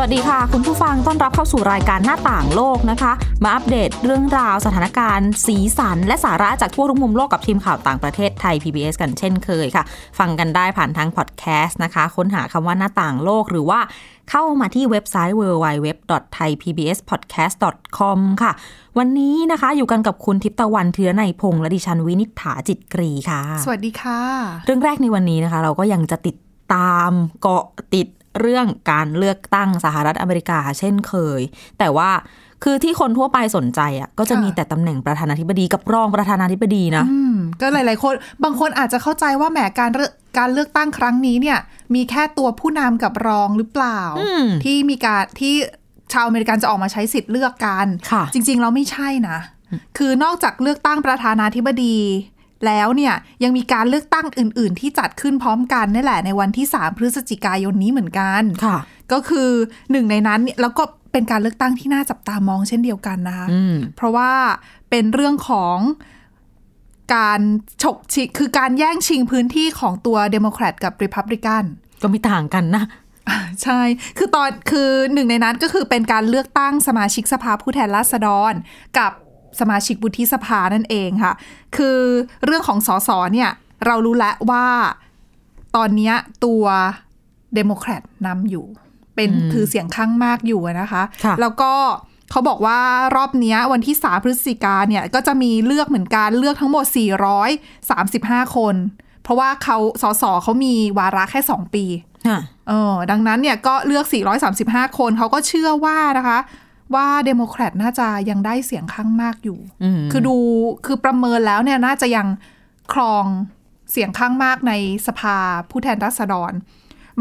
วัสดีค่ะ คุณผู้ฟังต้อนรับเข้าสู่รายการหน้าต่างโลกนะคะ มาอัปเดตเรื่องราวสถานการณ์ สีสัน และสาระจากทั่วทุกมุมโลกกับทีมข่าวต่างประเทศไทย PBS กันเช่นเคยค่ะ ฟังกันได้ผ่านทางพอดแคสต์นะคะ ค้นหาคำว่าหน้าต่างโลกหรือว่าเข้ามาที่เว็บไซต์ www.thaipbspodcast.com ค่ะ วันนี้นะคะอยู่กันกับคุณทิพย์ตะวันเทือในยพงษ์และดิฉันวินิษฐาจิตกรีค่ะ สวัสดีค่ะ เรื่องแรกในวันนี้นะคะ เราก็ยังจะติดตามเกาะติด เรื่องการเลือกตั้งสหรัฐอเมริกาเช่นเคย แต่ว่าคือที่คนทั่วไปสนใจอะก็จะค่ะมีแต่ตำแหน่งประธานาธิบดีกับรองประธานาธิบดีนะอืมก็หลาย ๆ คนบางคนอาจจะเข้าใจว่าแหมการเลือกการเลือกตั้งครั้งนี้เนี่ย มีแค่ตัวผู้นำกับรองหรือเปล่าอืมที่มีการที่ชาวอเมริกันจะออกมาใช้สิทธิ์เลือกกันค่ะจริง ๆ เราไม่ใช่นะ คือนอกจากเลือกตั้งประธานาธิบดี แล้วเนี่ยยังมีการเลือกตั้งอื่น ๆ ที่จัดขึ้นพร้อมกันนี่แหละในวันที่ 3 พฤศจิกายนนี้เหมือนกันค่ะ ก็คือหนึ่งในนั้นเนี่ยแล้วก็เป็นการเลือกตั้งที่น่าจับตามองเช่นเดียวกันนะคะอืมเพราะว่าเป็นเรื่องของการฉกชิงคือการแย่งชิงพื้นที่ของตัวเดโมแครตกับริพับลิกันก็ไม่ต่างกันนะใช่ คือตอนคือหนึ่งในนั้นก็คือเป็นการเลือกตั้งสมาชิกสภาผู้แทนราษฎร กับ สมาชิกวุฒิสภานั่นเองค่ะ คือเรื่องของสสเนี่ยเรารู้แล้วว่าตอนเนี้ยตัวเดโมแครตนำอยู่ เป็นถือเสียงข้างมากอยู่อะนะคะค่ะแล้วก็เขาบอกว่ารอบเนี้ยวันที่ 3 พฤศจิกาเนี่ยก็จะมีเลือกเหมือนกันเลือกทั้งหมด 435 คน เพราะว่าเขาสสเขามีวาระแค่ 2 ปีค่ะเออดังนั้นเนี่ยก็เลือก 435 คนเขาก็เชื่อว่านะคะ ว่าเดโมแครตน่าจะยังได้เสียงข้างมากอยู่อืมคือดูคือประเมินแล้วเนี่ยน่าจะยังครองเสียงข้างมากในสภาผู้แทนราษฎร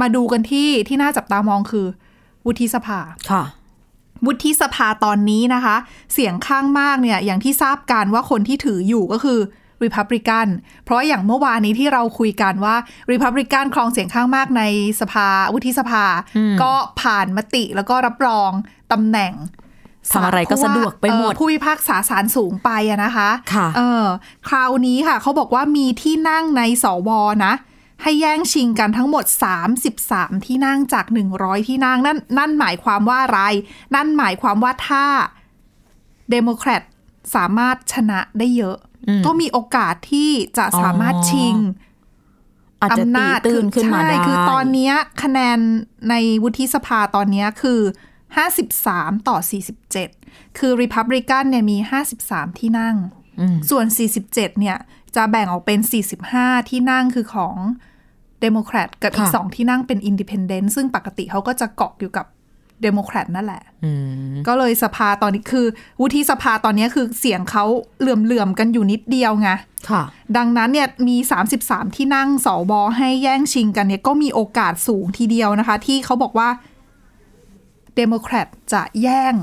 มาดูกันที่ที่น่าจับตามองคือ วุฒิสภาค่ะ วุฒิสภาตอนนี้นะคะ เสียงข้างมากเนี่ย อย่างที่ทราบกันว่าคนที่ถืออยู่ก็คือ Republican เพราะอย่างเมื่อวานนี้ที่เราคุยกันว่า Republican ครองเสียงข้างมากในสภาวุฒิสภา ก็ผ่านมติแล้วก็รับรองตำแหน่ง ทำอะไรก็สะดวกไปหมดเอ่อผู้พิพากษาศาลสูงไปอะนะคะค่ะเออคราวนี้ค่ะ เขาบอกว่ามีที่นั่งในสวนะ ให้แย่งชิงกันทั้งหมด 33 ที่นั่งจาก 100 ที่นั่งนั่นนั่นหมายความว่าอะไร นั่นหมายความว่าถ้าเดโมแครตสามารถชนะได้เยอะอืมก็มีโอกาสที่จะสามารถชิงอาจจะอำตีนาจตื่นขึ้นมาใช่ได้คือตอนเนี้ยคะแนนในวุฒิสภาตอนเนี้ยคือ 53 ต่อ 47 คือ Republican เนี่ยมี 53 ที่นั่งอืมส่วน 47 เนี่ย จะแบ่งออกเป็น 45 ที่นั่งคือของเดโมแครตกับอีกค่ะสองที่นั่งเป็น independent ซึ่งปกติเขาก็จะเกาะอยู่กับเดโมแครตนั่นแหละอืมก็เลยสภาตอนนี้คือ วุฒิสภาตอนนี้คือเสียงเขาเหลื่อมๆกันอยู่นิดเดียวไงค่ะดังนั้นเนี่ยมี 33 ที่นั่งสวให้แย่งชิงกันเนี่ยก็มีโอกาสสูงทีเดียวนะคะ ที่เขาบอกว่า เดโมแครตจะแย่ง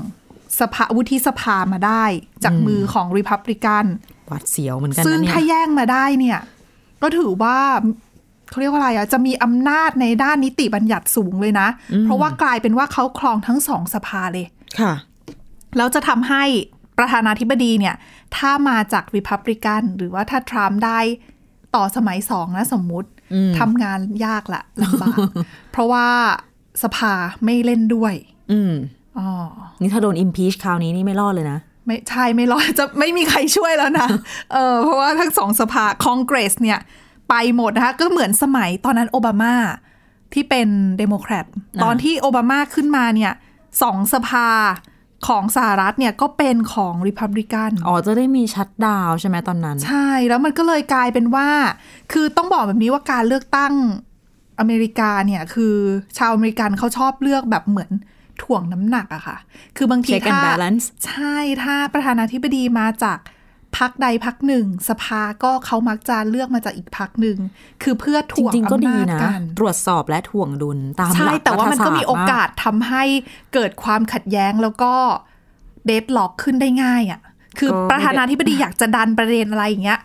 สภาวุฒิสภามาได้ จากมือของริพับลิกันหวาดเสียวเหมือนกันซึ่งนะเนี่ยถ้าแย่งมาได้เนี่ย ก็ถือว่าเขาเรียกว่าอะไรอะจะมีอำนาจในด้านนิติบัญญัติสูงเลยนะ เพราะว่ากลายเป็นว่าเขาครองทั้งสองสภาเลย ค่ะ แล้วจะทำให้ประธานาธิบดีเนี่ย ถ้ามาจากริพับลิกัน หรือว่าถ้าทรัมป์ได้ต่อสมัยสองนะสมมุติทำงานยากละลำบาก เพราะว่าสภาไม่เล่นด้วย อืมอ๋อนี่ถ้าโดน impeach คราวนี้นี่ไม่รอดเลยนะไม่ใช่ไม่รอดจะไม่มีใครช่วยแล้วนะ เออเพราะว่าทั้งสองสภาคองเกรสเนี่ย ไปหมดนะคะ ก็เหมือนสมัยตอนนั้นโอบามาที่เป็นเดโมแครตตอนที่โอบามาขึ้นมาเนี่ยสองสภาของสหรัฐเนี่ยก็เป็นของริพับลิกันอ๋อ จะได้มี shutdown ใช่ไหมตอนนั้น ใช่แล้วมันก็เลยกลายเป็นว่า คือต้องบอกแบบนี้ว่าการเลือกตั้งอเมริกาเนี่ย คือชาวอเมริกันเขาชอบเลือกแบบเหมือน ถ่วงน้ำหนักอะค่ะ คือบางที Check and ถ้า balance ใช่ถ้าประธานาธิบดีมาจากพักใดพักหนึ่ง สภาก็เขามักจะเลือกมาจากอีกพักหนึ่ง คือเพื่อจถ่วงริงๆก็อำดีนาจนะกันตรวจสอบและถ่วงดุลตามหใช่ลักแต่ว่ามันก็มีโอการัฐศสทำให้เกิดความขัดแย้งแล้วก็เดดล็อกขึ้นได้ง่ายอะ่ะคือประธานาธิบดีอยากจะดันประเด็นอะไรอย่างเงี้ย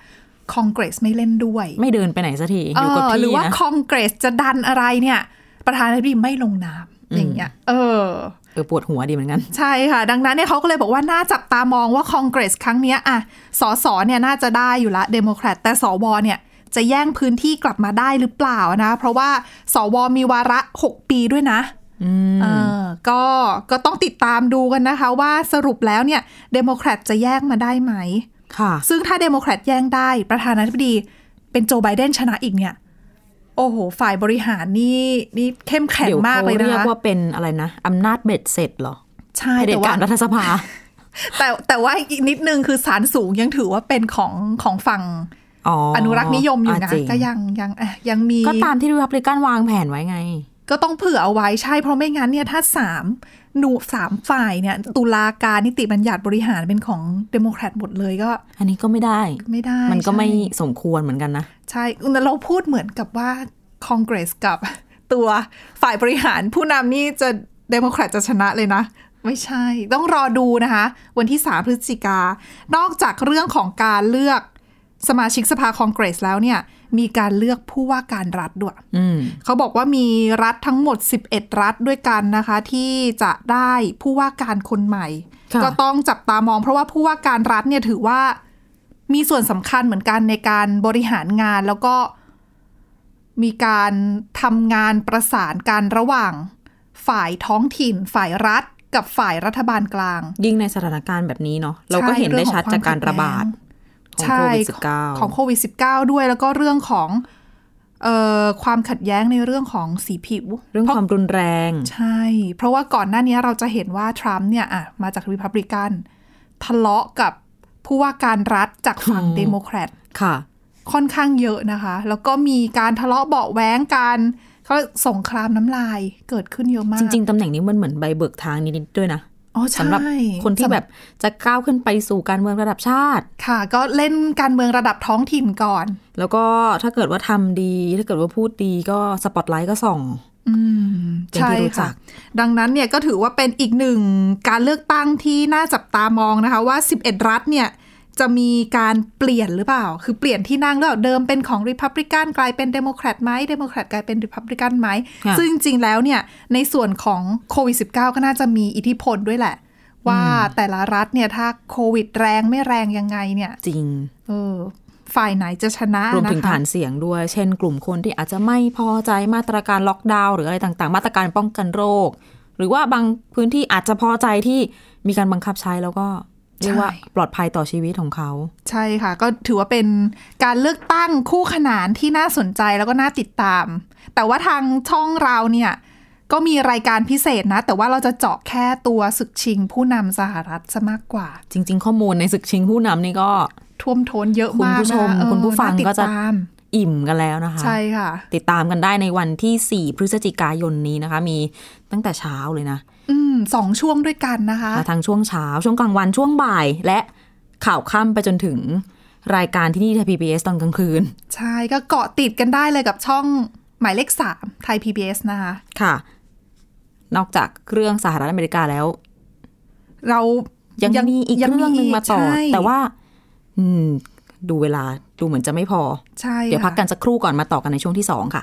คองเกรสไม่เล่นด้วย ไม่เดินไปไหนสักทีอยู่กับเออที่หรือว่านะคอนเกรสจะดันอะไรเนี่ย ประธานาธิบดีไม่ลงนาม อย่างเงี้ยเออเออปวดหัวดีเหมือนกัน ใช่ค่ะ ดังนั้นเนี่ยเขาก็เลยบอกว่าน่าจับตามองว่าคองเกรสครั้งเนี้ยอะสสเนี่ยน่าจะได้อยู่ละเดโมแครตแต่สวเนี่ยจะแย่งพื้นที่กลับมาได้หรือเปล่านะ เพราะว่าสวมีวาระ 6 ปีด้วยนะเออก็ก็ต้องติดตามดูกันนะคะ ว่าสรุปแล้วเนี่ยเดโมแครตจะแย่งมาได้ไหมค่ะ ซึ่งถ้าเดโมแครตแย่งได้ประธานาธิบดีเป็นโจไบเดนชนะอีกเนี่ย โอ้โห ฝ่ายบริหารนี่นี่เข้มแข็งเดี๋ยวมากเขาเลยนะเรียกคะว่าเป็นอะไรนะอำนาจเบ็ดเสร็จเหรอ ใช่เผด็จแต่ว่าการรัฐสภา แต่แต่ว่าอีกนิดนึงคือศาลสูงยังถือว่าเป็นของของฝั่งอ๋อออนุรักษ์นิยมอยู่นะจริงก็ยังยังเอ่อยังมี ก็ตามที่รีพับลิกันวางแผนไว้ไง ก็ต้องเผื่อเอาไว้ใช่เพราะไม่งั้นเนี่ยถ้าสามหน่วยสามฝ่ายเนี่ย ตุลาการนิติบัญญัติบริหารเป็นของเดโมแครตหมดเลยก็ อันนี้ก็ไม่ได้ไม่ได้ มันก็ไม่ใช่สมควรเหมือนกันนะ ใช่เราพูดเหมือนกับว่าคองเกรสกับตัวฝ่ายบริหารผู้นำนี่จะเดโมแครตจะชนะเลยนะ ไม่ใช่ ต้องรอดูนะคะ วันที่ 3 พฤศจิกา นอกจากเรื่องของการเลือกสมาชิกสภาคองเกรสแล้วเนี่ย มีการเลือกผู้ว่าการรัฐด้วยอืมเขาบอกว่ามีรัฐทั้งหมด 11 รัฐด้วยกันนะคะ ที่จะได้ผู้ว่าการคนใหม่ค่ะก็ต้องจับตามอง เพราะว่าผู้ว่าการรัฐเนี่ยถือว่ามีส่วนสำคัญเหมือนกันในการบริหารงานแล้วก็มีการทำงานประสานกันระหว่าง ฝ่ายท้องถิ่น ฝ่ายรัฐกับฝ่ายรัฐบาลกลาง ยิ่งในสถานการณ์แบบนี้เนาะเราก็เห็นได้ชัดจากการระบาด ของใช่โควิดสิบเก้าของโควิด -19 ด้วย แล้วก็เรื่องของเอ่อความขัดแย้งในเรื่องของสีผิว เรื่องพะความรุนแรง ใช่ เพราะว่าก่อนหน้านี้เราจะเห็นว่าทรัมป์เนี่ยอะมาจากริพับลิกัน ทะเลาะกับผู้ว่าการรัฐจากฝั่งอืมเดโมแครตค่ะ ค่อนข้างเยอะนะคะ แล้วก็มีการทะเลาะเบาะแว้งกันเขาสงครามน้ำลายเกิดขึ้นเยอะมาก จริง ๆตำแหน่งนี้มันเหมือนใบเบิกทางนิดๆด้วยนะอ๋อใช่ สำหรับคนที่แบบจะก้าวขึ้นไปสู่การเมืองระดับชาติ ค่ะ ก็เล่นการเมืองระดับท้องถิ่นก่อน แล้วก็ถ้าเกิดว่าทำดี ถ้าเกิดว่าพูดดีก็สปอตไลท์ก็ส่องอืมเป็นใช่ที่รู้จัค่ะกดังนั้นเนี่ยก็ถือว่าเป็นอีกหนึ่งการเลือกตั้งที่น่าจับตามองนะคะ ว่า 11 รัฐเนี่ย จะมีการเปลี่ยนหรือเปล่า คือเปลี่ยนที่นั่งแล้วเดิมเป็นของริพับลิกันกลายเป็นเดโมแครตไหมเดโมแครตกลายเป็นริพับลิกันไหมค่ะซึ่งจริง ๆ แล้วเนี่ย ในส่วนของโควิด -19 ก็น่าจะมีอิทธิพลด้วยแหละ ว่าแต่ละรัฐเนี่ยถ้าโควิดแรงไม่แรงยังไงเนี่ย จริง เออฝ่ายไหนจะชนะรวมถึงนะคะฐานเสียงด้วย เช่น กลุ่มคนที่อาจจะไม่พอใจมาตรการล็อกดาวน์หรืออะไรต่างๆ มาตรการป้องกันโรค หรือว่าบางพื้นที่อาจจะพอใจที่มีการบังคับใช้แล้วก็ เรียกว่าปลอดภัยต่อชีวิตของเขา ใช่ค่ะ ก็ถือว่าเป็นการเลือกตั้งคู่ขนานที่น่าสนใจแล้วก็น่าติดตาม แต่ว่าทางช่องเราเนี่ย ก็มีรายการพิเศษนะ แต่ว่าเราจะเจาะแค่ตัวศึกชิงผู้นำสหรัฐซะมากกว่า จริง ๆ ข้อมูลในศึกชิงผู้นำนี่ก็ท่วมท้นเยอะคุณมากผู้ชมนะเออคุณผู้ฟังน่าติดก็จะตามอิ่มกันแล้วนะคะ ใช่ค่ะ ติดตามกันได้ในวันที่ 4 พฤศจิกายนนี้นะคะ มีตั้งแต่เช้าเลยนะ อืมสองช่วงด้วยกันนะคะทั้งช่วงเช้า ช่วงกลางวันช่วงบ่าย และข่าวค่ำไปจนถึงรายการที่นี่ไทย PBS ตอนกลางคืน ใช่ก็เกาะติดกันได้เลยกับช่องหมายเลขสามไทย PBS นะคะค่ะ นอกจากเรื่องสหรัฐอเมริกาแล้ว เรายัยังมีอีกยังเรื่องหนึ่งมาต่อใช่แต่ว่า อืม ดูเวลาดูเหมือนจะไม่พอ ใช่ เดี๋ยวพักค่ะกันสักครู่ก่อนมาต่อกันในช่วงที่สองค่ะ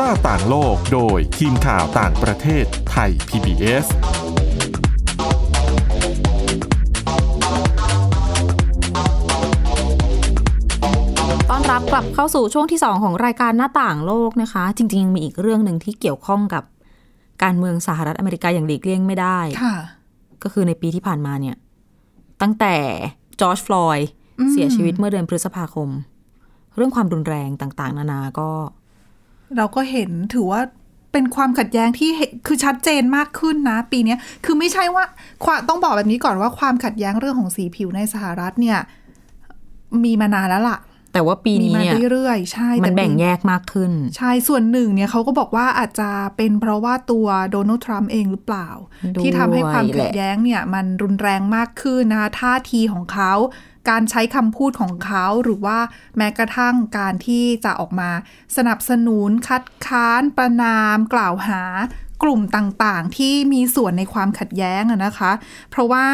หน้าต่างโลกโดยทีมข่าวต่างประเทศไทย PBS ต้อนรับกลับเข้าสู่ช่วงที่ 2 ของรายการหน้าต่างโลกนะคะ จริงๆยังมีอีกเรื่องหนึ่งที่เกี่ยวข้องกับการเมืองสหรัฐอเมริกาอย่างหลีกเลี่ยงไม่ได้ ค่ะ ก็คือในปีที่ผ่านมาเนี่ย ตั้งแต่จอร์จฟลอยด์อืมเสียชีวิตเมื่อเดือนพฤษภาคม เรื่องความรุนแรงต่างๆ นานาก็ เราก็เห็นถือว่าเป็นความขัดแย้งที่เห็นคือชัดเจนมากขึ้นนะ ปีเนี้ยคือไม่ใช่ว่าความต้องบอกแบบนี้ก่อนว่าความขัดแย้งเรื่องของสีผิวในสหรัฐเนี่ย มีมานานแล้วล่ะ แต่ว่าปีนี้มีเนี่ยมาเรื่อยๆใช่มันต่แบ่งปีแยกมากขึ้น ใช่ส่วนหนึ่งเนี่ยเขาก็บอกว่าอาจจะเป็นเพราะว่าตัวโดนัลด์ทรัมป์เองหรือเปล่าด้วยที่ทำให้ความขัดแหละแย้งเนี่ย มันรุนแรงมากขึ้นนะคะท่าทีของเขา การใช้คำพูดของเขาหรือว่าแม้กระทั่งการที่จะออกมาสนับสนุนคัดค้านประนาม กล่าวหากลุ่มต่างๆ ที่มีส่วนในความขัดแย้งนะคะ เพราะว่า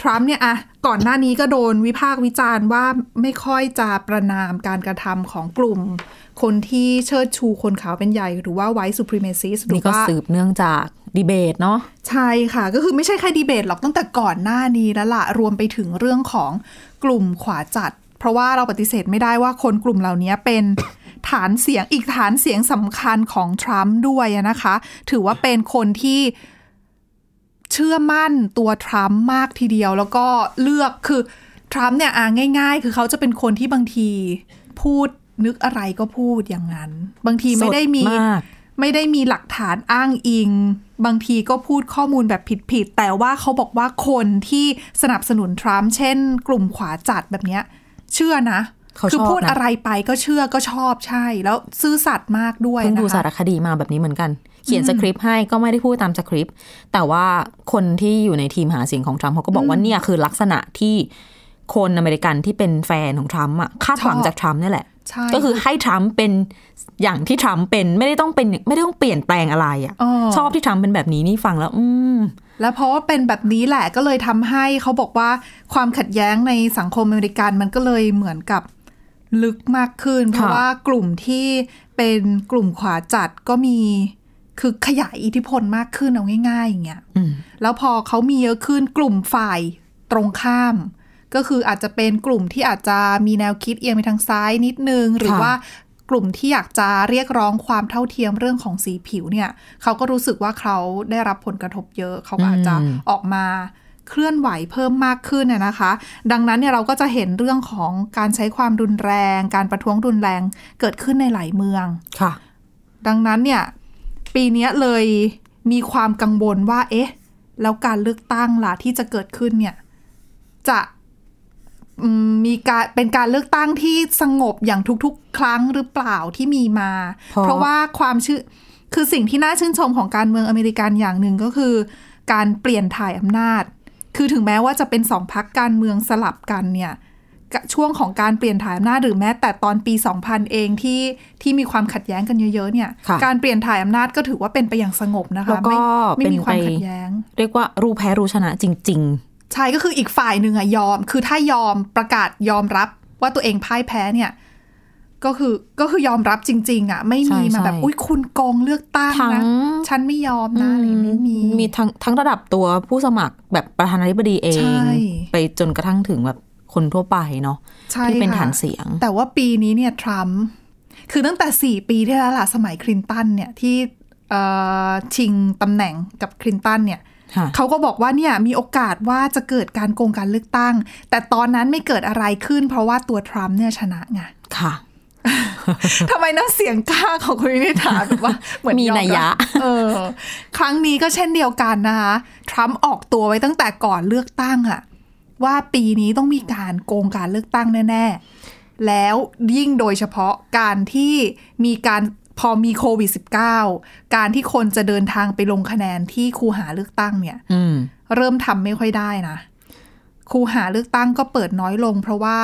ทรัมป์เนี่ยอะก่อนหน้านี้ก็โดนวิพากษ์วิจารณ์ว่าไม่ค่อยจะประนามการกระทำของกลุ่ม คนที่เชิดชูคนขาวเป็นใหญ่ หรือว่า white supremacist หรืนี่อก็ว่าสืบเนื่องจาก ดีเบตเนาะใช่ค่ะ ก็คือไม่ใช่แค่ดีเบตหรอกตั้งแต่ก่อนหน้านี้แล้วล่ะรวมไปถึงเรื่องของกลุ่มขวาจัด เพราะว่าเราปฏิเสธไม่ได้ว่าคนกลุ่มเหล่านี้เป็นฐานเสียงอีกฐานเสียงสำคัญของทรัมป์ด้วยนะคะ ถือว่าเป็นคนที่เชื่อมั่นตัวทรัมป์มากทีเดียว แล้วก็เลือกคือทรัมป์เนี่ยอ่าง่าย ๆ คือเขาจะเป็นคนที่บางทีพูดนึกอะไรก็พูดอย่างนั้น บางทีไม่ได้มีม ไม่ได้มีหลักฐานอ้างอิง บางทีก็พูดข้อมูลแบบผิดๆแต่ว่าเขาบอกว่าคนที่สนับสนุนทรัมป์เช่น กลุ่มขวาจัดแบบเนี้ย เชื่อนะเขาคืชอบพูดนะอะไรไปก็เชื่อก็ชอบใช่ แล้วซื่อสัตย์มากด้วยเพิ่งดูนะคะสารคดีมาแบบนี้เหมือนกัน เขียนอืมสคริปต์ให้ก็ไม่ได้พูดตามสคริปต์แต่ว่าคนที่อยู่ในทีมหาเสียงของทรัมป์เขาก็บอกว่าอืมเนี่ยคือลักษณะที่ คนอเมริกันที่เป็นแฟนของทรัมป์อะคาดหวังชอบจากทรัมป์นี่แหละใช่ก็คือให้ทรัมป์เป็นอย่างที่ทรัมป์เป็นไม่ได้ต้องเป็นไม่ได้ต้องเปลี่ยนแปลงอะไรอะอ๋อชอบที่ทรัมป์เป็นแบบนี้นี่ฟังแล้ว อืมแล้วเพราะว่าเป็นแบบนี้แหละก็เลยทำให้เขาบอกว่าความขัดแย้งในสังคมอเมริกันมันก็เลยเหมือนกับลึกมากขึ้น เพราะว่ากลุ่มที่เป็นกลุ่มขวาจัดก็มีคือขยายอิทธิพลมากขึ้นเอาง่ายๆอย่างเงี้ยอืมแล้วพอเขามีเยอะขึ้นกลุ่มฝ่ายตรงข้าม ก็คืออาจจะเป็นกลุ่มที่อาจจะมีแนวคิดเอียงไปทางซ้ายนิดนึง หรือค่ะว่ากลุ่มที่อยากจะเรียกร้องความเท่าเทียมเรื่องของสีผิวเนี่ยเขาก็รู้สึกว่าเขาได้รับผลกระทบเยอะ เขาก็อาจจะอืมออกมาเคลื่อนไหวเพิ่มมากขึ้นน่ะนะคะ ดังนั้นเนี่ยเราก็จะเห็นเรื่องของการใช้ความรุนแรง การประท้วงรุนแรงเกิดขึ้นในหลายเมืองค่ะ ดังนั้นเนี่ยปีเนี้ยเลยมีความกังวลว่า เอ๊ะ แล้วการเลือกตั้งล่ะที่จะเกิดขึ้นเนี่ย จะอื มมีการเป็นการเลือกตั้งที่สงบอย่างทุกๆ ครั้งหรือเปล่าที่มีมาเพราะเพราะว่าความชื่อคือสิ่งที่น่าชื่นชมของการเมืองอเมริกันอย่างหนึ่งก็คือ การเปลี่ยนถ่ายอำนาจ คือถึงแม้ว่าจะเป็นสองพักการเมืองสลับกันเนี่ยช่วงของการเปลี่ยนถ่ายอำนาจหรือแม้แต่ตอนปี 2000 เองที่ที่มีความขัดแย้งกันเยอะๆเนี่ยค่ะการเปลี่ยนถ่ายอำนาจก็ถือว่าเป็นไปอย่างสงบนะคะแล้วก็ไม่ไม่เป็นมีความไปขัดแย้ง เรียกว่ารู้แพ้รู้ชนะจริง ใช่ก็คืออีกฝ่ายหนึ่งอะยอม คือถ้ายอมประกาศยอมรับว่าตัวเองพ่ายแพ้เนี่ย ก็คือก็คือยอมรับจริง ๆอะไม่มีใช่มาแบบใช่อุ้ยคุณโกงเลือกตั้งทั้งนะฉันไม่ยอมนะอะไรไม่มีมีทั้งทั้งระดับตัวผู้สมัครแบบประธานาธิบดีเองใช่ไปจนกระทั่งถึงแบบคนทั่วไปเนาะใช่ที่เป็นค่ะฐานเสียง แต่ว่าปีนี้เนี่ยทรัมป์คือตั้งแต่ 4 ปีที่แล้วล่ะสมัยคลินตันเนี่ยที่เอ่อชิงตำแหน่งกับคลินตันเนี่ยค่ะ เขาก็บอกว่าเนี่ยมีโอกาสว่าจะเกิดการโกงการเลือกตั้ง แต่ตอนนั้นไม่เกิดอะไรขึ้น เพราะว่าตัวทรัมป์เนี่ยชนะไงค่ะทำไมน้ำเสียงกล้าของคุณวินิษฐาแบบว่าเหมือนมีอนัยยะรับเออ ครั้งนี้ก็เช่นเดียวกันนะคะทรัมป์ออกตัวไว้ตั้งแต่ก่อนเลือกตั้งอะว่าปีนี้ต้องมีการโกงการเลือกตั้งแน่ ๆ แล้วยิ่งโดยเฉพาะการที่มีการ พอมีโควิด -19 การที่คนจะเดินทางไปลงคะแนนที่คูหาเลือกตั้งเนี่ยอืมเริ่มทำไม่ค่อยได้นะ คูหาเลือกตั้งก็เปิดน้อยลง เพราะว่า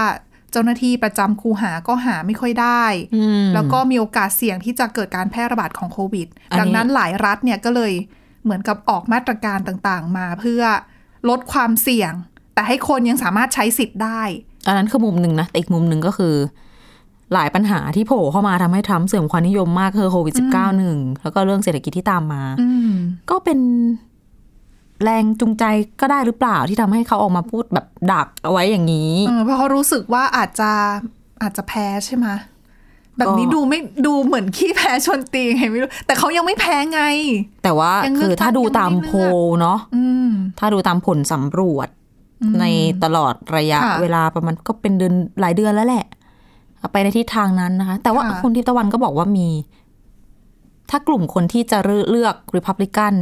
เจ้าหน้าที่ประจำคูหาก็หาไม่ค่อยได้อืมแล้วก็มีโอกาสเสี่ยงที่จะเกิดการแพร่ระบาดของโควิดอันนี้ดังนั้นหลายรัฐเนี่ยก็เลยเหมือนกับออกมาตรการต่างๆ มาเพื่อลดความเสี่ยง แต่ให้คนยังสามารถใช้สิทธิ์ได้ อันนั้นคือมุมหนึ่งนะแต่อีกมุมหนึ่งก็คือ หลายปัญหาที่โผล่เข้ามาทำให้ทรัมป์เสื่อมความนิยมมากคือโควิด -19 หนึ่งแล้วก็เรื่องเศรษฐกิจที่ตามมาอืมก็เป็นแรงจูงใจก็ได้หรือเปล่าที่ทำให้เขาออกมาพูดแบบดักเอาไว้อย่างนี้เออเพราะเขารู้สึกว่าอาจจะอาจจะแพ้ใช่ไหมแบบนี้ก็ดูไม่ดูเหมือนขี้แพ้ชนตีไงไม่รู้แต่เขายังไม่แพ้ไง แต่ว่ายังเลือกคือถ้าดูตามยังไม่ได้โพลเนาะอืมถ้าดูตามผลสำรวจอืมในตลอดระยะค่ะเวลาประมาณก็เป็นเดือนหลายเดือนแล้วแหละ ไปในทิศทางนั้นนะคะ แต่ว่าค่ะคุณทิพย์ตะวันก็บอกว่ามี ถ้ากลุ่มคนที่จะเลือกริพับลิกัน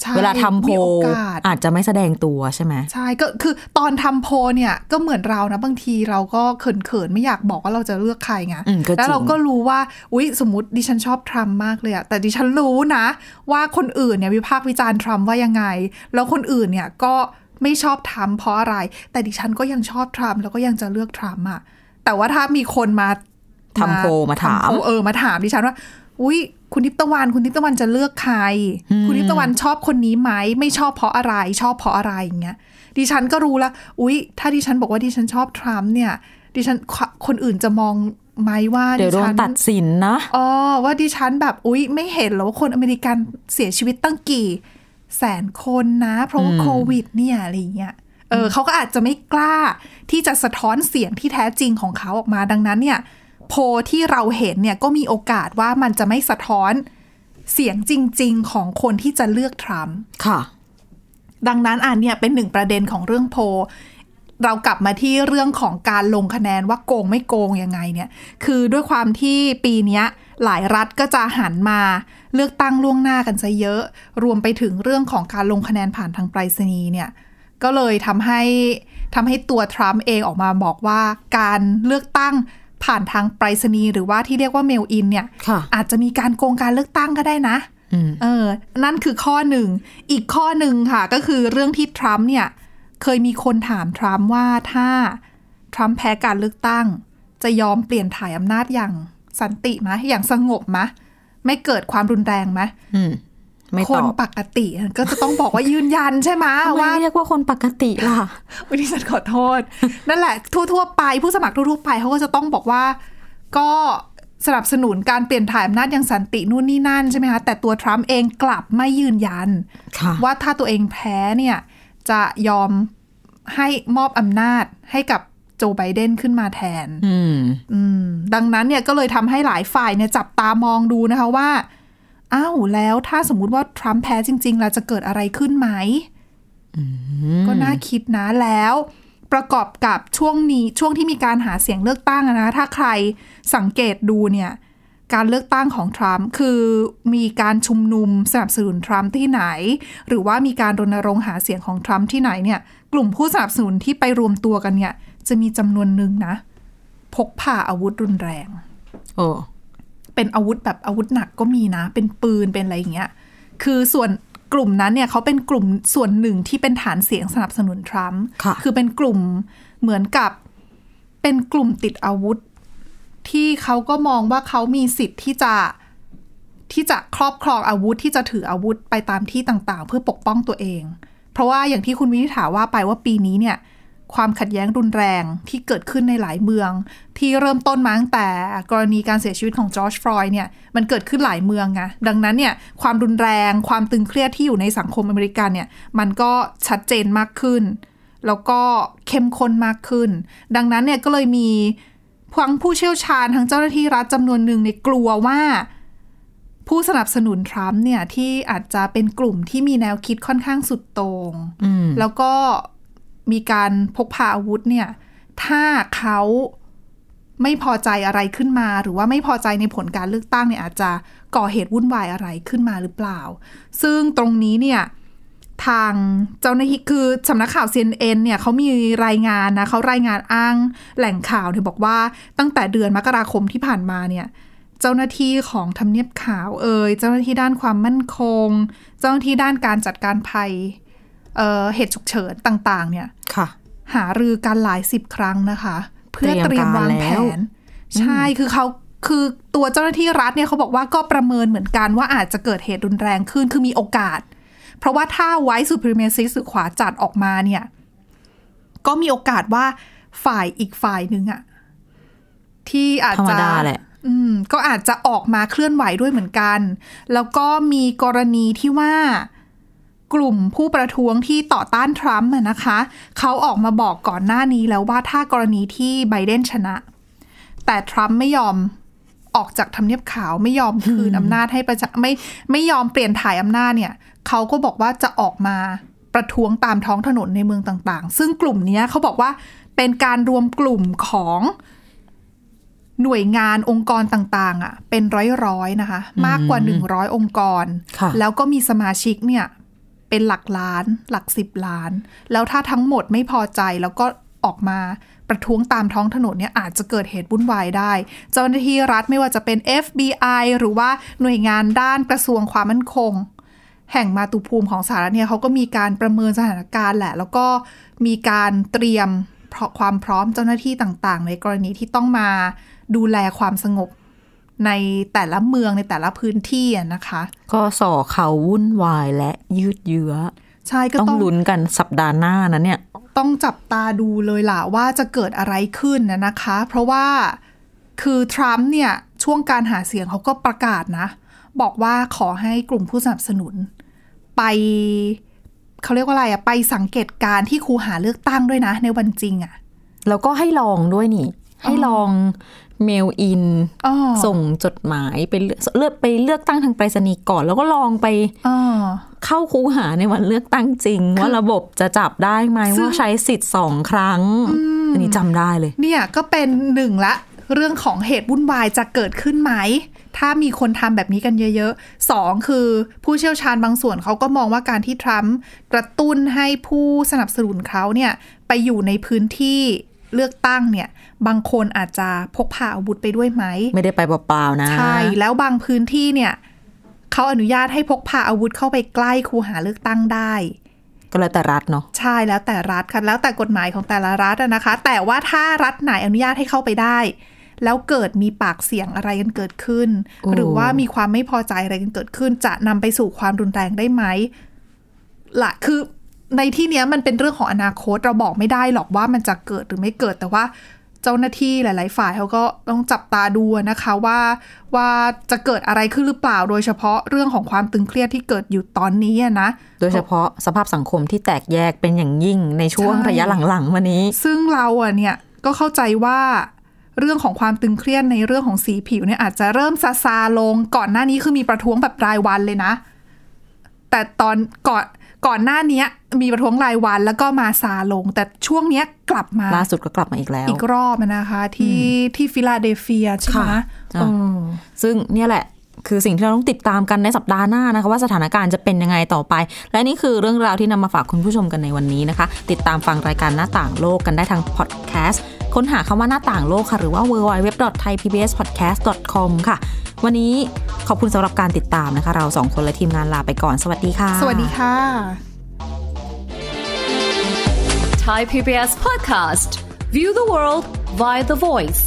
ใช่เวลาทำโพลมีโอกาสอาจจะไม่แสดงตัวใช่ไหมใช่ก็คือตอนทำโพลเนี่ย ก็เหมือนเรานะ บางทีเราก็เขินๆ ไม่อยากบอกว่าเราจะเลือกใครไงอืมก็จริงแล้วเราก็รู้ว่าอุ๊ยสมมติดิฉันชอบทรัมป์มากเลยอะแต่ดิฉันรู้นะ ว่าคนอื่นเนี่ยวิพากษ์วิจารณ์ทรัมป์ว่ายังไง แล้วคนอื่นเนี่ยก็ไม่ชอบทรัมป์เพราะอะไร แต่ดิฉันก็ยังชอบทรัมป์แล้วก็ยังจะเลือกทรัมป์อะ แต่ว่าถ้ามีคนมาทำโพลมาถามทำโพลเออมาถามดิฉันว่า อุ้ยคุณทิพย์ตะวันคุณทิพย์ตะวันจะเลือกใครอืมคุณทิพย์ตะวันชอบคนนี้ไหมไม่ชอบเพราะอะไร ชอบเพราะอะไรอย่างเงี้ยดิฉันก็รู้แล้วอุ๊ยถ้าดิฉันบอกว่าดิฉันชอบทรัมป์เนี่ย ดิฉันคนอื่นจะมองไหมว่าเดี๋ยวโดฉันตัดสินนะอ๋อว่าดิฉันแบบอุ๊ยไม่เห็นเหรอว่าคนอเมริกันเสียชีวิตตั้งกี่ แสนคนนะ เพราะว่าอืมโควิด เนี่ยอะไรอย่างเงี้ย เออเขาก็อาจจะไม่กล้าที่จะสะท้อนเสียงที่แท้จริงของเขาออกมาดังนั้นเนี่ย โพลที่เราเห็นเนี่ยก็มีโอกาสว่ามันจะไม่สะท้อนเสียงจริง ๆ ของคนที่จะเลือกทรัมป์ค่ะ ดังนั้นอันเนี่ยเป็นหนึ่งประเด็นของเรื่องโพลเรากลับมาที่เรื่องของการลงคะแนนว่าโกงไม่โกงยังไงเนี่ย คือด้วยความที่ปีเนี้ยหลายรัฐก็จะหันมาเลือกตั้งล่วงหน้ากันซะเยอะ รวมไปถึงเรื่องของการลงคะแนนผ่านทางไปรษณีย์เนี่ย ก็เลยทำให้ทำให้ตัวทรัมป์เองออกมาบอกว่าการเลือกตั้งผ่านทางไปรษณีย์หรือว่าที่เรียกว่าเมลอินเนี่ยค่ะอาจจะมีการโกงการเลือกตั้งก็ได้นะอืมเออ นั่นคือข้อหนึ่ง อีกข้อหนึ่งค่ะ ก็คือเรื่องที่ทรัมป์เนี่ย เคยมีคนถามทรัมป์ว่าถ้าทรัมป์แพ้การเลือกตั้ง จะยอมเปลี่ยนถ่ายอำนาจอย่างสันติไหมอย่างสงบไหมไม่เกิดความรุนแรงไหมอืม ไม่คตนอบปกติก็จะต้องบอกว่ายืนยันใช่ไหมทำไมว่าเรียกว่าคนปกติล่ะวันนี้ฉันขอโทษ นั่นแหละ ทั่วๆไปผู้สมัครทั่วๆไปเขาก็จะต้องบอกว่า ก็สนับสนุนการเปลี่ยนถ่ายอำนาจอย่างสันตินู่นนี่นั่นใช่ไหมคะแต่ตัวทรัมป์เองกลับไม่ยืนยันค่ะว่าถ้าตัวเองแพ้เนี่ยจะยอมให้มอบอำนาจให้กับโจไบเดนขึ้นมาแทนอืมอืมดังนั้นเนี่ยก็เลยทำให้หลายฝ่ายเนี่ยจับตามองดูนะคะว่า อ้าวแล้วถ้าสมมุติว่าทรัมป์แพ้จริงๆแล้วจะเกิดอะไรขึ้นไหมก็น่าคิดนะแล้วประกอบกับช่วงนี้ช่วงที่มีการหาเสียงเลือกตั้งอะนะ ถ้าใครสังเกตดูเนี่ย การเลือกตั้งของทรัมป์คือมีการชุมนุมสนับสนุนทรัมป์ที่ไหน หรือว่ามีการรณรงค์หาเสียงของทรัมป์ที่ไหนเนี่ย กลุ่มผู้สนับสนุนที่ไปรวมตัวกันเนี่ย จะมีจำนวนหนึ่งนะ พกพาอาวุธรุนแรง โอ้ เป็นอาวุธแบบอาวุธหนักก็มีนะ เป็นปืนเป็นอะไรอย่างเงี้ย คือส่วนกลุ่มนั้นเนี่ยเขาเป็นกลุ่มส่วนหนึ่งที่เป็นฐานเสียงสนับสนุนทรัมป์ค่ะคือเป็นกลุ่มเหมือนกับเป็นกลุ่มติดอาวุธ ที่เขาก็มองว่าเขามีสิทธิ์ที่จะที่จะครอบครองอาวุธที่จะถืออาวุธไปตามที่ต่างๆ เพื่อปกป้องตัวเอง เพราะว่าอย่างที่คุณวินิษฐาว่าไปว่าปีนี้เนี่ย ความขัดแย้งรุนแรงที่เกิดขึ้นในหลายเมือง ที่เริ่มต้นมาตั้งแต่กรณีการเสียชีวิตของจอร์จฟลอยด์เนี่ยมันเกิดขึ้นหลายเมืองไงดังนั้นเนี่ยความรุนแรงความตึงเครียดที่อยู่ในสังคมอเมริกันเนี่ยมันก็ชัดเจนมากขึ้น แล้วก็เข้มข้นมากขึ้น ดังนั้นเนี่ยก็เลยมีทั้งผู้เชี่ยวชาญทั้งเจ้าหน้าที่รัฐจำนวนหนึ่งในยกลัวว่าผู้สนับสนุนทรัมป์เนี่ยที่อาจจะเป็นกลุ่มที่มีแนวคิดค่อนข้างสุดโตง่งอืมแล้วก็ มีการพกพาอาวุธเนี่ย ถ้าเขาไม่พอใจอะไรขึ้นมา หรือว่าไม่พอใจในผลการเลือกตั้งเนี่ยอาจจะก่อเหตุวุ่นวายอะไรขึ้นมาหรือเปล่า ซึ่งตรงนี้เนี่ยทางเจ้าหน้าที่คือสำนักข่าว CNN เนี่ยเขามีรายงานนะเขารายงานอ้างแหล่งข่าวเนี่ยบอกว่าตั้งแต่เดือนมกราคมที่ผ่านมาเนี่ยเจ้าหน้าที่ของทำเนียบขาวเอ่ยเจ้าหน้าที่ด้านความมั่นคง เจ้าหน้าที่ด้านการจัดการภัย เอ่อเหตุฉุกเฉินต่างๆ เนี่ยค่ะหารือกันหลายสิบครั้งนะคะ เพื่อเตเตรีรียยมมการวางแล้วแผน ใช่คือเขาคือตัวเจ้าหน้าที่รัฐเนี่ยเขาบอกว่าก็ประเมินเหมือนกันว่าอาจจะเกิดเหตุรุนแรงขึ้นคือมีโอกาส เพราะว่าถ้าไว้สุพรีเมซิสหรือขวาจัดออกมาเนี่ย ก็มีโอกาสว่าฝ่ายอีกฝ่ายหนึ่งอะที่อาจธรรมจะดาแหละอืมก็อาจจะออกมาเคลื่อนไหวด้วยเหมือนกัน แล้วก็มีกรณีที่ว่า กลุ่มผู้ประท้วงที่ต่อต้านทรัมป์อะนะคะ เขาออกมาบอกก่อนหน้านี้แล้วว่าถ้ากรณีที่ไบเดนชนะ แต่ทรัมป์ไม่ยอมออกจากทำเนียบขาวไม่ยอมคืนอำนาจให้ประชาไม่ไม่ยอมเปลี่ยนถ่ายอำนาจเนี่ย เขาก็บอกว่าจะออกมาประท้วงตามท้องถนนในเมืองต่างๆ ซึ่งกลุ่มเนี้ยเขาบอกว่าเป็นการรวมกลุ่มของหน่วยงานองค์กรต่างๆอะเป็นร้อยๆนะคะ มากกว่า 100 องค์กรค่ะแล้วก็มีสมาชิกเนี่ย เป็นหลักล้าน หลักสิบล้าน แล้วถ้าทั้งหมดไม่พอใจแล้วก็ออกมาประท้วงตามท้องถนนเนี่ยอาจจะเกิดเหตุวุ่นวายได้ เจ้าหน้าที่รัฐไม่ว่าจะเป็น FBI หรือว่าหน่วยงานด้านกระทรวงความมั่นคง แห่งมาตุภูมิของสหรัฐเนี่ยเขาก็มีการประเมินสถานการณ์แหละ แล้วก็มีการเตรียมความพร้อมเจ้าหน้าที่ต่างๆ ในกรณีที่ต้องมาดูแลความสงบ ในแต่ละเมืองในแต่ละพื้นที่อะนะคะ ก็ส่อเขาวุ่นวายและยืดเยื้อใช่ก็ต้องต้องลุ้นกันสัปดาห์หน้านะเนี่ย ต้องจับตาดูเลยล่ะว่าจะเกิดอะไรขึ้นนะนะคะ เพราะว่าคือทรัมป์เนี่ยช่วงการหาเสียงเขาก็ประกาศนะ บอกว่าขอให้กลุ่มผู้สนับสนุน ไปเขาเรียกว่าอะไรอะไปสังเกตการณ์ที่คูหาเลือกตั้งด้วยนะ ในวันจริงอะแล้วก็ให้ลองด้วยนี่ ให้ลองเมลอินอ๋อส่งจดหมายไปเลือกเลือกไปเลือกตั้งทางไปรษณีย์ก่อน แล้วก็ลองไปอ๋อเข้าคูหาในวันเลือกตั้งจริง ว่าระบบจะจับได้ไหมซึ่งว่าใช้สิทธิ์สองครั้งอันนี้จำได้เลย เนี่ยก็เป็นหนึ่งละเรื่องของเหตุวุ่นวายจะเกิดขึ้นไหม ถ้ามีคนทำแบบนี้กันเยอะๆสองคือผู้เชี่ยวชาญบางส่วนเขาก็มองว่าการที่ทรัมป์กระตุ้นให้ผู้สนับสนุนเขาเนี่ยไปอยู่ในพื้นที่ เลือกตั้งเนี่ย บางคนอาจจะพกพาอาวุธไปด้วยไหม ไม่ได้ไปเปล่าๆนะ ใช่ แล้วบางพื้นที่เนี่ยเขาอนุญาตให้พกพาอาวุธเข้าไปใกล้คูหาเลือกตั้งได้ ก็แล้วแต่รัฐเนาะ ใช่แล้วแต่รัฐค่ะ แล้วแต่กฎหมายของแต่ละรัฐอะนะคะ แต่ว่าถ้ารัฐไหนอนุญาตให้เข้าไปได้ แล้วเกิดมีปากเสียงอะไรกันเกิดขึ้นโอ้หรือว่ามีความไม่พอใจอะไรกันเกิดขึ้น จะนำไปสู่ความรุนแรงได้ไหมละคือ ในที่เนี้ยมันเป็นเรื่องของอนาคตเราบอกไม่ได้หรอกว่ามันจะเกิดหรือไม่เกิดแต่ว่าเจ้าหน้าที่หลาย ๆ ฝ่ายเขาก็ต้องจับตาดูนะคะว่าว่าจะเกิดอะไรขึ้นหรือเปล่า โดยเฉพาะเรื่องของความตึงเครียดที่เกิดอยู่ตอนนี้อะนะโดยเฉพาะสภาพสังคมที่แตกแยกเป็นอย่างยิ่งในช่วงใช่ระยะหลังๆมานี้ ซึ่งเราอะเนี่ยก็เข้าใจว่าเรื่องของความตึงเครียดในเรื่องของสีผิวเนี่ยอาจจะเริ่มซาซาลงก่อนหน้านี้คือมีประท้วงแบบรายวันเลยนะ แต่ตอนก่อน ก่อนหน้านี้มีประท้วงรายวันแล้วก็มาซาลง แต่ช่วงเนี้ยกลับมาล่าสุดก็กลับมาอีกแล้ว อีกรอบอะนะคะที่ที่ฟิลาเดลเฟียใช่ไหมค่ะเออซึ่งเนี่ยแหละคือสิ่งที่เราต้องติดตามกันในสัปดาห์หน้านะคะว่าสถานการณ์จะเป็นยังไงต่อไป และนี่คือเรื่องราวที่นำมาฝากคุณผู้ชมกันในวันนี้นะคะ ติดตามฟังรายการหน้าต่างโลกกันได้ทางพอดแคสต์ค้นหาคำว่าหน้าต่างโลกค่ะ หรือว่า www.thaipbspodcast.com ค่ะ วันนี้ขอบคุณสำหรับการติดตามนะคะ เราสองคนและทีมงานลาไปก่อน สวัสดีค่ะ สวัสดีค่ะ Thai PBS podcast. View the world via The Voice